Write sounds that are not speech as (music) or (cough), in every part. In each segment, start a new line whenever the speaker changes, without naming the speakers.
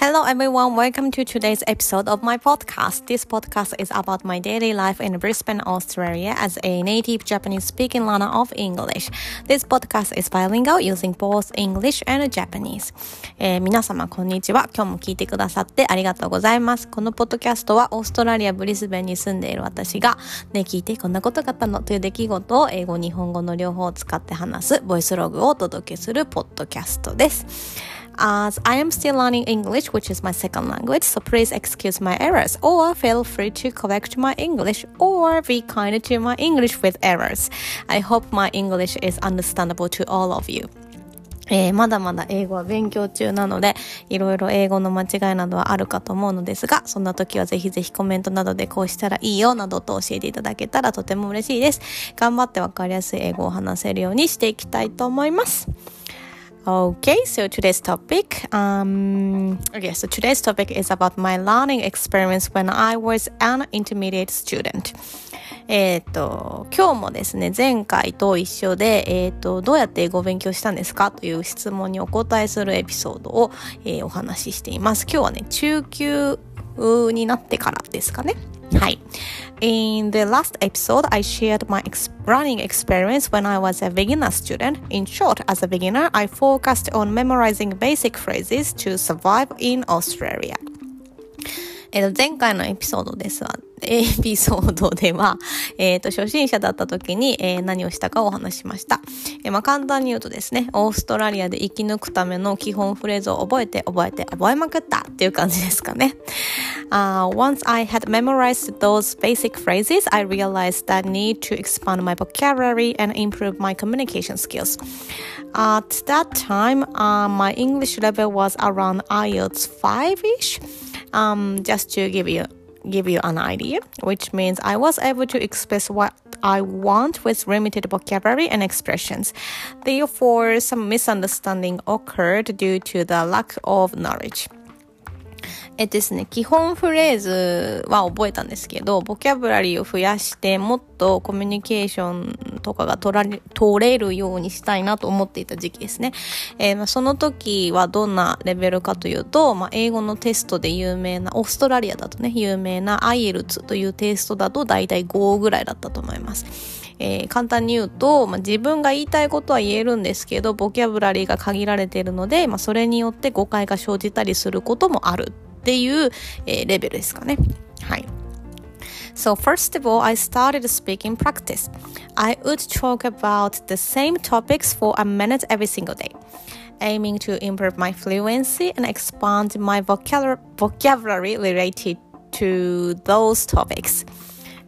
Hello everyone, welcome to today's episode of my podcast. This podcast is about my daily life in Brisbane, Australia as a native Japanese speaking learner of English. This podcast is bilingual using both English and Japanese. えー、皆様こんにちは。今日も聞いてくださってありがとうございます。このポッドキャストはオーストラリア・ブリスベンに住んでいる私がね、聞いてこんなことがあったのという出来事を英語、日本語の両方を使って話すボイスログをお届けするポッドキャストです。As I am still learning English, which is my second language, so please excuse my errors or feel free to correct my English or be kind to my English with errors. I hope my English is understandable to all of you. えー、まだまだ英語は勉強中なので、いろいろ英語の間違いなどはあるかと思うのですが、そんな時はぜひぜひコメントなどでこうしたらいいよなどと教えていただけたらとても嬉しいです。頑張ってわかりやすい英語を話せるようにしていきたいと思います。Okay, so today's topic, um, okay, so today's topic is about my learning experience when I was an intermediate student. えっ、と、今日もですね、前回と一緒で、えっ、ー、と、どうやって英語を勉強したんですかという質問にお答えするエピソードを、えー、お話ししています。今日はね、中級になってからですかね。はい。In the last episode, I shared my ex running experience when I was a beginner student. In short, as a beginner, I focused on memorizing basic phrases to survive in Australia. えっと、前回のエピソードですわ。 エピソードでは、えっ、ー、と、初心者だった時に、えー、何をしたかをお話しました。えー、まあ、簡単に言うとですね、オーストラリアで生き抜くための基本フレーズを覚えて、覚えて、覚えまくったっていう感じですかね。Uh, once I had memorized those basic phrases, I realized that need to expand my vocabulary and improve my communication skills. At that time, uh, my English level was around IELTS 5-ish. um, just to give you give you an idea, which means I was able to express what I want with limited vocabulary and expressions. Therefore, some misunderstanding occurred due to the lack of knowledge. えですね、基本フレーズは覚えたんですけど、ボキャブラリーを増やして、もっとコミュニケーションとかが取られ、取れるようにしたいなと思っていた時期ですね。えー、その時はどんなレベルかというと、まあ、英語のテストで有名な、オーストラリアだとね、有名な IELTS というテストだと大体5ぐらいだったと思います。えー、簡単に言うと、まあ、自分が言いたいことは言えるんですけど、ボキャブラリーが限られているので、まあ、それによって誤解が生じたりすることもあるっていう、えー、レベルですかね。はい。So first of all, I started speaking practice. I would talk about the same topics for a minute every single day, aiming to improve my fluency and expand my vocabulary related to those topics.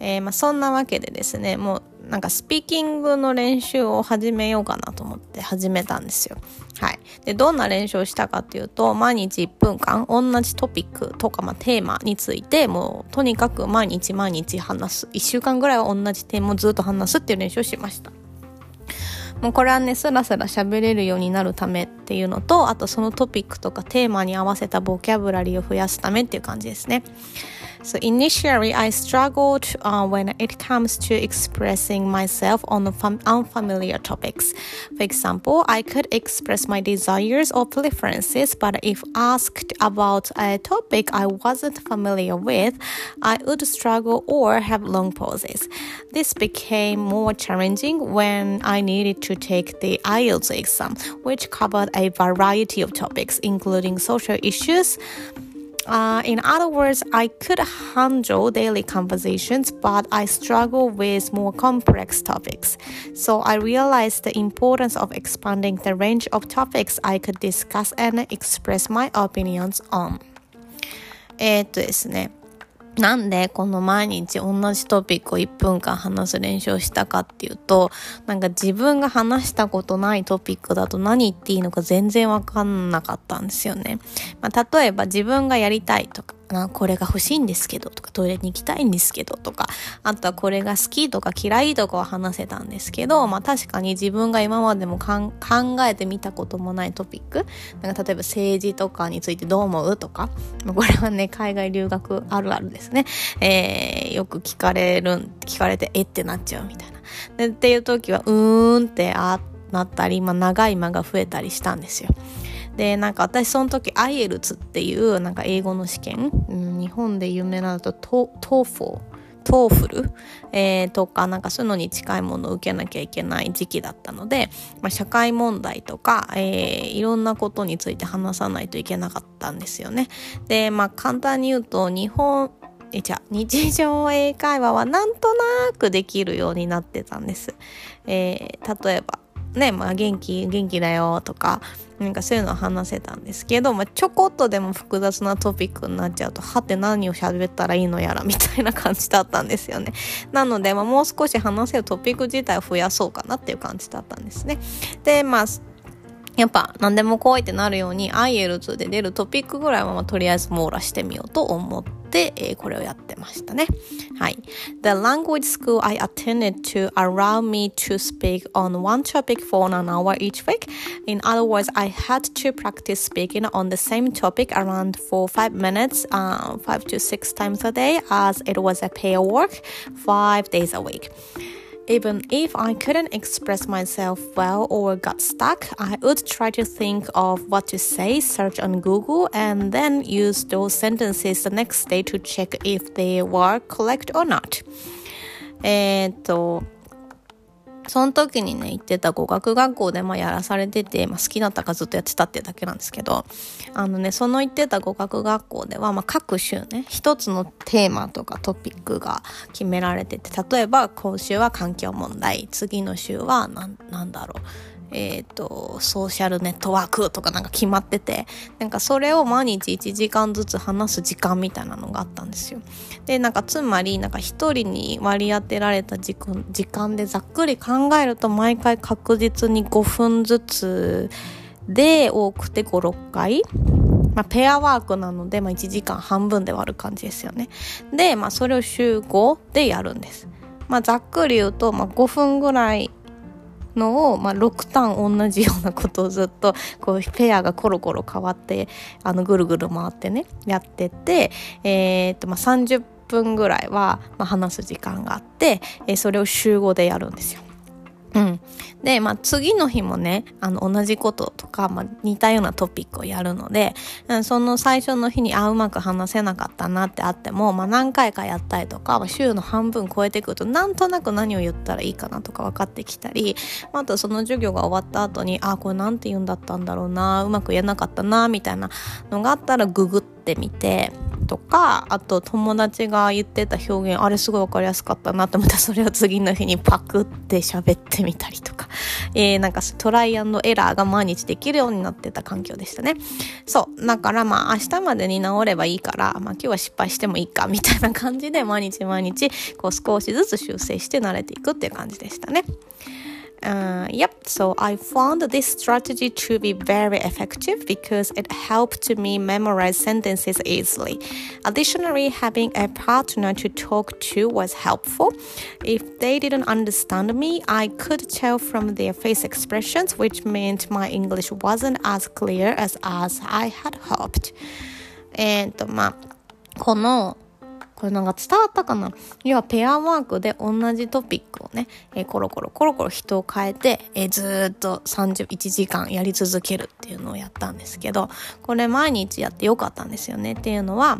えー、まあそんなわけでですね、もう なんかスピーキングの練習を始めようかなと思って始めたんですよ。はい。で、どんな練習をしたかっていうと、毎日1分間同じトピックとか、まあ、テーマについて、もうとにかく毎日毎日話す。1週間ぐらいは同じテーマをずっと話すっていう練習をしました。もうこれはね、スラスラ喋れるようになるためっていうのと、あとそのトピックとかテーマに合わせたボキャブラリーを増やすためっていう感じですね。So initially, I struggled uh, when it comes to expressing myself on unfamiliar topics. For example, I could express my desires or preferences, but if asked about a topic I wasn't familiar with, I would struggle or have long pauses. This became more challenging when I needed to take the IELTS exam, which covered a variety of topics, including social issues uh, in other words, I could handle daily conversations, but I struggle with more complex topics. So I realized the importance of expanding the range of topics I could discuss and express my opinions on. えっとですね。 なんでこの毎日同じトピックを1分間話す練習をしたかっていうと、なんか自分が話したことないトピックだと何言っていいのか全然わかんなかったんですよね。まあ、例えば自分がやりたいとか、なこれが欲しいんですけどとかトイレに行きたいんですけどとかあとはこれが好きとか嫌いとかは話せたんですけどまあ確かに自分が今までも考えてみたこともないトピックなんか例えば政治とかについてどう思うとかこれはね海外留学あるあるですね、えー、よく聞かれる聞かれてえってなっちゃうみたいな。でっていう時はうーんってあなったり、まあ、長い間が増えたりしたんですよ。でなんか私その時 IELTS っていうなんか英語の試験、うん、日本で有名なのとトトーフォー TOEFL、えー、とかなんかそういうのに近いものを受けなきゃいけない時期だったので、まあ、社会問題とか、えー、いろんなことについて話さないといけなかったんですよね。でまあ簡単に言うと日本えじゃ日常英会話はなんとなくできるようになってたんです。えー、例えばね、まあ元気、元気だよとか、なんかそういうのは話せたんですけど、まあ、ちょこっとでも複雑なトピックになっちゃうと、はて何を喋ったらいいのやらみたいな感じだったんですよね。なので、まあ、もう少し話せるトピック自体を増やそうかなっていう感じだったんですね。で、まあ、やっぱ何でも怖いってなるように IELTS で出るトピックぐらいは、ま、とりあえず網羅してみようと思っ、えー、これをやってましたね。はい。The language school I attended to allowed me to speak on one topic for an hour each week. In other words, I had to practice speaking on the same topic around for five minutes, uh, five to six times a day, as it was a pair work, five days a week. Even if I couldn't express myself well or got stuck, I would try to think of what to say, search on Google, and then use those sentences the next day to check if they were correct or not. えっと、 その時にね、行ってた語学学校でまあやらされてて、まあ、好きだったからずっとやってたってだけなんですけど、あのね、その行ってた語学学校では、まあ、各週ね、一つのテーマとかトピックが決められてて、例えば今週は環境問題、次の週は何、なんだろう、えっ、ー、と、ソーシャルネットワークとかなんか決まってて、なんかそれを毎日1時間ずつ話す時間みたいなのがあったんですよ。で、なんかつまり、なんか一人に割り当てられた時間でざっくり考えると毎回確実に5分ずつで多くて5、6回まあ、ペアワークなので、まあ、1時間半分で割る感じですよね。で、まあ、それを週5でやるんです。まあ、ざっくり言うと、まあ、5分ぐらいのを、まあ、6ターン同じようなことをずっとこうペアがコロコロ変わってあのぐるぐる回ってねやってて、えー、っとまあ、30分ぐらいは、まあ、話す時間があって、えー、それを週5でやるんですよ。うん。で、まあ、次の日もね、あの、同じこととか、まあ、似たようなトピックをやるので、うん、その最初の日に、あ、うまく話せなかったなってあっても、まあ、何回かやったりとか、週の半分超えてくると、なんとなく何を言ったらいいかなとか分かってきたり、まあ、とその授業が終わった後に、あ、これなんて言うんだったんだろうな、うまく言えなかったな、みたいなのがあったら、ググってみて、とかあと友達が言ってた表現あれすごい分かりやすかったなと思ったらそれを次の日にパクって喋ってみたりとか、(laughs) えー、なんかトライアンドエラーが毎日できるようになってた環境でしたね。そう。だからまあ明日までに治ればいいから、まあ、今日は失敗してもいいかみたいな感じで毎日毎日こう少しずつ修正して慣れていくっていう感じでしたね。Uh, yep, so I found this strategy to be very effective because it helped me memorize sentences easily. Additionally, having a partner to talk to was helpful. If they didn't understand me, I could tell from their face expressions, which meant my English wasn't as clear as, as I had hoped. And まあ、この これなんか伝わったかな？要はペアワークで同じトピックをね、えー、コロコロコロコロ人を変えて、えー、ずっと31時間やり続けるっていうのをやったんですけど、これ毎日やってよかったんですよね。っていうのは、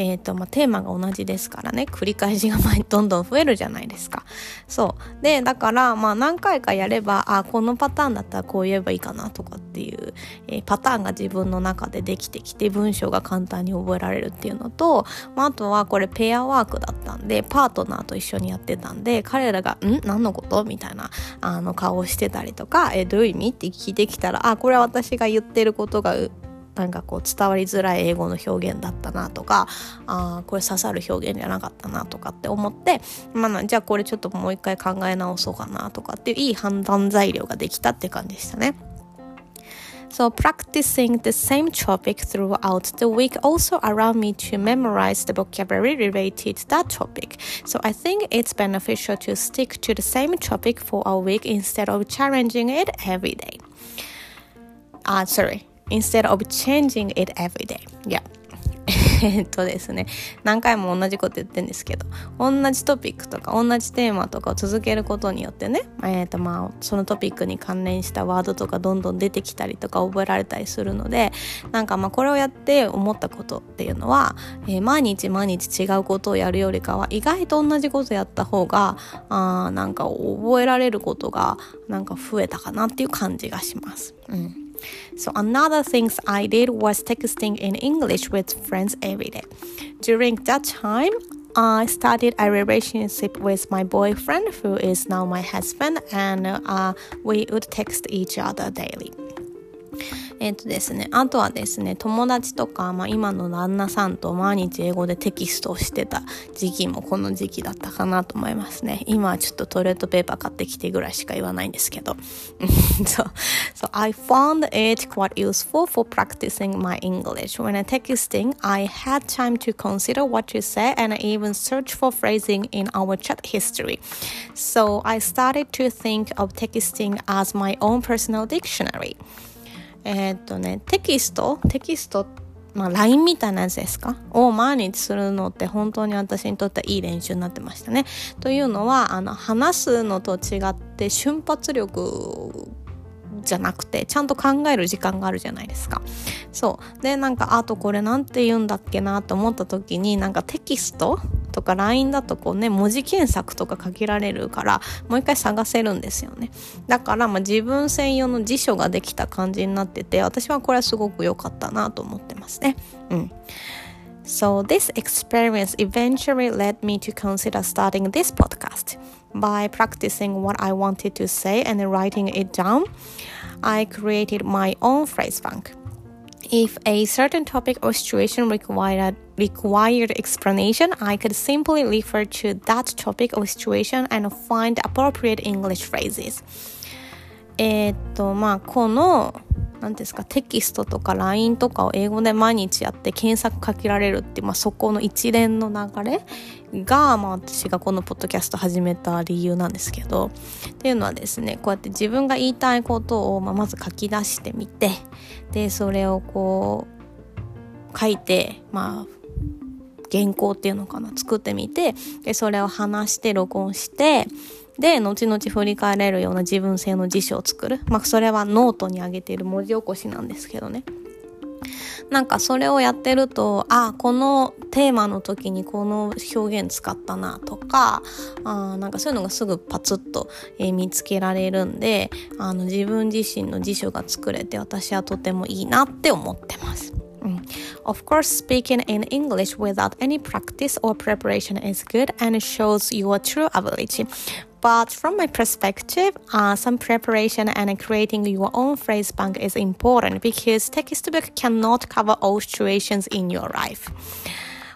え、ー、と、まあ、テーマが同じですからね、繰り返しがどんどん増えるじゃないですか。そう。で、だから、まあ、何回かやれば、あ、このパターンだったらこう言えばいいかなとかっていう、えー、パターンが自分の中でできてきて、文章が簡単に覚えられるっていうのと、まあ、あとはこれペアワークだったんで、パートナーと一緒にやってたんで、彼らが、ん？何のこと？みたいな、あの、顔をしてたりとか、えー、どういう意味？って聞いてきたら、あ、これは私が言ってることがなんかこう伝わりづらい英語の表現だったなとかあこれ刺さる表現じゃなかったなとかって思って、まあ、じゃあこれちょっともう一回考え直そうかなとかっていういい判断材料ができたって感じでしたね。So, practicing the same topic throughout the week also allowed me to memorize the vocabulary related to that topic. So, I think it's beneficial to stick to the same topic for a week instead of challenging it every day. Uh, sorry. Instead of changing it every day. Yeah. (laughs) えっとですね、何回も同じこと言ってるんですけど、同じトピックとか同じテーマとかを続けることによってね、えっーとまあ、そのトピックに関連したワードとかどんどん出てきたりとか覚えられたりするので、なんかまあこれをやって思ったことっていうのは、えー、毎日毎日違うことをやるよりかは意外と同じことやった方が、あなんか覚えられることがなんか増えたかなっていう感じがします。うん So another things I did was texting in English with friends every day. During that time, I started a relationship with my boyfriend, who is now my husband, and uh, we would text each other daily. えっ、とですね、あとはですね、友達とか、まあ、今の旦那さんと毎日英語でテキストをしてた時期もこの時期だったかなと思いますね。今はちょっとトイレットペーパー買ってきてぐらいしか言わないんですけど。so, so I found it quite useful for practicing my English. When I texting, I had time to consider what to say and I even search for phrasing in our chat history. So I started to think of texting as my own personal dictionary. えー、っとね、テキスト？テキスト、まあ LINE みたいなやつですか？を毎日するのって本当に私にとってはいい練習になってましたね。というのは、あの、話すのと違って瞬発力じゃなくてちゃんと考える時間があるじゃないですか。そう。でなんかあとこれなんて言うんだっけなと思った時になんかテキスト？とか LINE だとこうね文字検索とかかけられるからもう一回探せるんですよねだからまあ自分専用の辞書ができた感じになってて私はこれはすごく良かったなと思ってますねうん So, this experience eventually led me to consider starting this podcast. By practicing what I wanted to say and writing it down, I created my own phrase bank. If a certain topic or situation required required explanation, I could simply refer to that topic or situation and find appropriate English phrases. えっとまあこの何ですかテキストとか LINE とかを英語で毎日やって検索かけられるって、まあ、そこの一連の流れが、まあ、私がこのポッドキャスト始めた理由なんですけどっていうのはですねこうやって自分が言いたいことを、まあ、まず書き出してみてでそれをこう書いてまあ原稿っていうのかな？作ってみてでそれを話して録音してで、後々振り返れるような自分製の辞書を作る。まあ、それはノートに上げている文字起こしなんですけどね。なんかそれをやってると、あ、このテーマの時にこの表現使ったなとか、あなんかそういうのがすぐパツッと、えー、見つけられるんで、あの自分自身の辞書が作れて私はとてもいいなって思ってます。Of course, speaking in English without any practice or preparation is good and shows your true ability. But from my perspective, uh, some preparation and creating your own phrase bank is important because textbook cannot cover all situations in your life.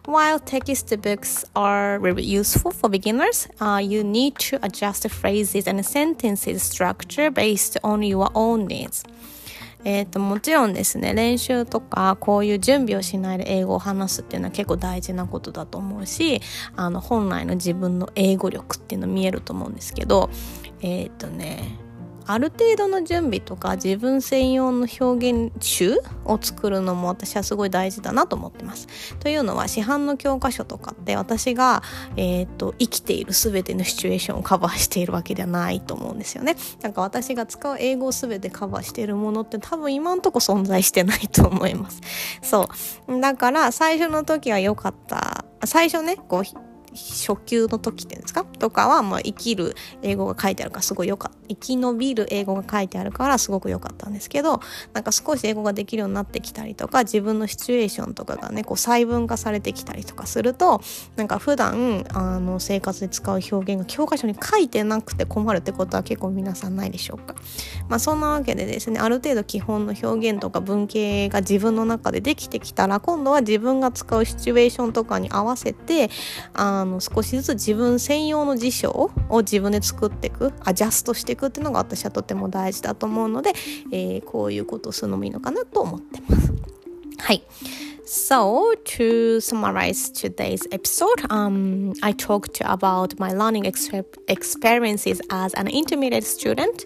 While textbooks are very useful for beginners, uh, you need to adjust phrases and sentences structure based on your own needs. えっ、ー、と、もちろんですね、練習とか、こういう準備をしないで英語を話すっていうのは結構大事なことだと思うし、あの、本来の自分の英語力っていうの見えると思うんですけど、えっ、ー、とね、ある程度の準備とか自分専用の表現集を作るのも私はすごい大事だなと思ってます。というのは市販の教科書とかって私が、えーと、生きている全てのシチュエーションをカバーしているわけではないと思うんですよね。なんか私が使う英語を全てカバーしているものって多分今んとこ存在してないと思います。そう。だから最初の時は良かった。最初ね、こう初級の時っていうんですか？とかは、まあ、生きる英語が書いてあるからすごいよかった。生き延びる英語が書いてあるからすごく良かったんですけど、なんか少し英語ができるようになってきたりとか、自分のシチュエーションとかがね、こう細分化されてきたりとかすると、なんか普段、あの、生活で使う表現が教科書に書いてなくて困るってことは結構皆さんないでしょうか？まあそんなわけでですね、ある程度基本の表現とか文系が自分の中でできてきたら、今度は自分が使うシチュエーションとかに合わせて、ああの少しずつ自分専用の辞書を自分で作っていくアジャストしていくっていうのが私はとても大事だと思うので、えー、こういうことをするのもいいのかなと思ってます。はい。So, to summarize today's episode, um, I talked about my learning exp- experiences as an intermediate student.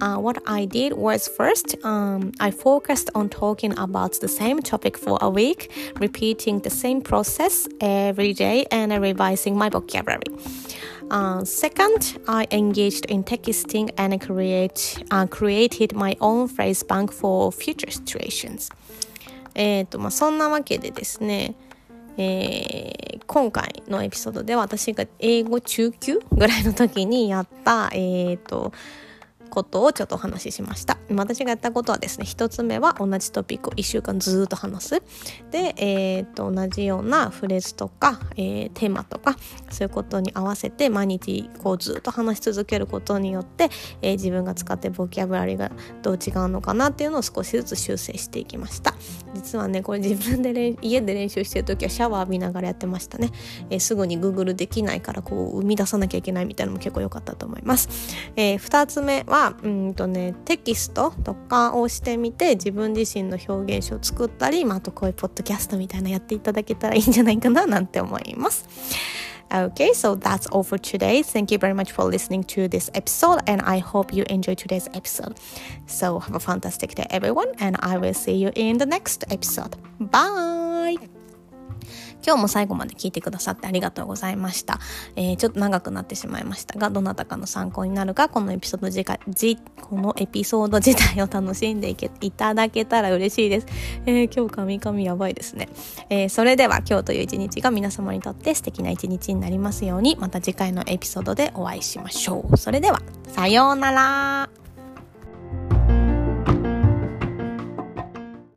Uh, what I did was first, um, I focused on talking about the same topic for a week, repeating the same process every day, and revising my vocabulary. Uh, second, I engaged in texting and create, uh, created my own phrase bank for future situations. えっ、ー、と、まあ、そんなわけでですね、えー、今回のエピソードで私が英語中級ぐらいの時にやった、えっ、ー、と、ことをちょっとお話ししました。私がやったことはですね、一つ目は同じトピックを1週間ずっと話す。で、えー、と同じようなフレーズとか、えー、テーマとか、そういうことに合わせて毎日こうずっと話し続けることによって、えー、自分が使ってボキャブラリーがどう違うのかなっていうのを少しずつ修正していきました。実はね、これ自分で家で練習してる時はシャワー浴びながらやってましたね。えー、すぐに Google できないからこう生み出さなきゃいけないみたいなのも結構良かったと思います。えー、2つ目はうんとねテキストとかをしてみて自分自身の表現書を作ったり、まあ、あとこういうポッドキャストみたいなやっていただけたらいいんじゃないかななんて思います。Okay, so that's all for today. Thank you very much for listening to this episode, and I hope you enjoyed today's episode. So, have a fantastic day, everyone, and I will see you in the next episode. Bye! 今日も最後まで聞いてくださってありがとうございました。えー、ちょっと長くなってしまいましたが、どなたかの参考になるか、このエピソード自じこのエピソード自体を楽しんでいけいただけたら嬉しいです。えー、今日神々やばいですね。えー、それでは今日という一日が皆様にとって素敵な一日になりますように、また次回のエピソードでお会いしましょう。それでは、さようなら。